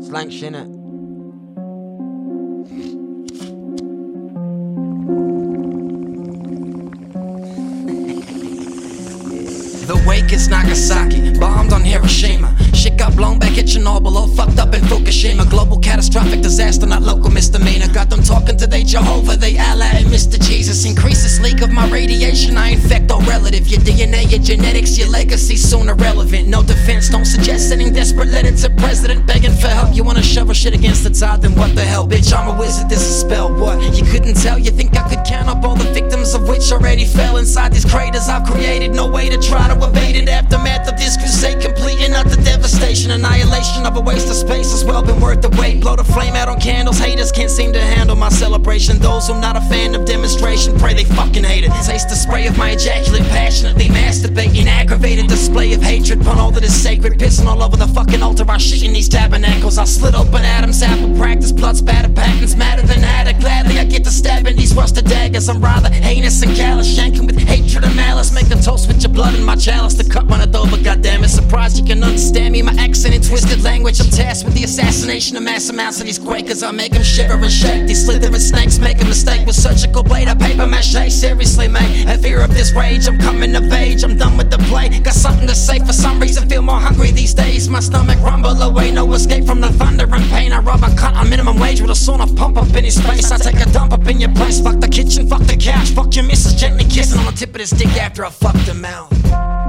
Slang it. The wake is Nagasaki, bombed on Hiroshima. Shit got blown back at Chernobyl, all fucked up in Fukushima. Global catastrophic disaster, not local misdemeanor. Got them talking to they Jehovah, they Allah and Mr. my radiation, I infect all relative. Your DNA, your genetics, your legacy soon irrelevant. No defense, don't suggest sending desperate letter to president begging for help. You wanna shovel shit against the tide, then what the hell, bitch? I'm a wizard, this is spell what? You couldn't tell, you think I could count up all the victims of which already fell inside these craters I've created. No way to try to evade it. Aftermath of this crusade, completing not the devastation, annihilation of a waste of space has well been worth the wait. Blow the flame candles, haters can't seem to handle my celebration. Those who not a fan of demonstration, pray they fucking hate it. Taste the spray of my ejaculate, passionately masturbating, aggravated display of hatred, pun all that is sacred, pissing all over the fucking altar. I shit in these tabernacles. I slit open Adam's apple, practice blood spatter patterns, matter than that. Gladly I get to stab in these rusted daggers. I'm rather heinous and callous, shanking with hatred and malice, make a toast with your blood in my chalice. to The cup runneth over, goddamn it. Surprised you can understand tasked with the assassination of mass amounts of these quakers. I make them shiver and shake. These slithering snakes make a mistake with surgical blade of paper mache. Seriously, mate. In fear of this rage, I'm coming of age. I'm done with the play. Got something to say for some reason. Feel more hungry these days. My stomach rumble away. No escape from the thunder and pain. I rob a cunt on minimum wage with a off pump up in his face. I take a dump up in your place. Fuck the kitchen, fuck the couch. Fuck your missus gently kissing on the tip of his dick after I fucked him out.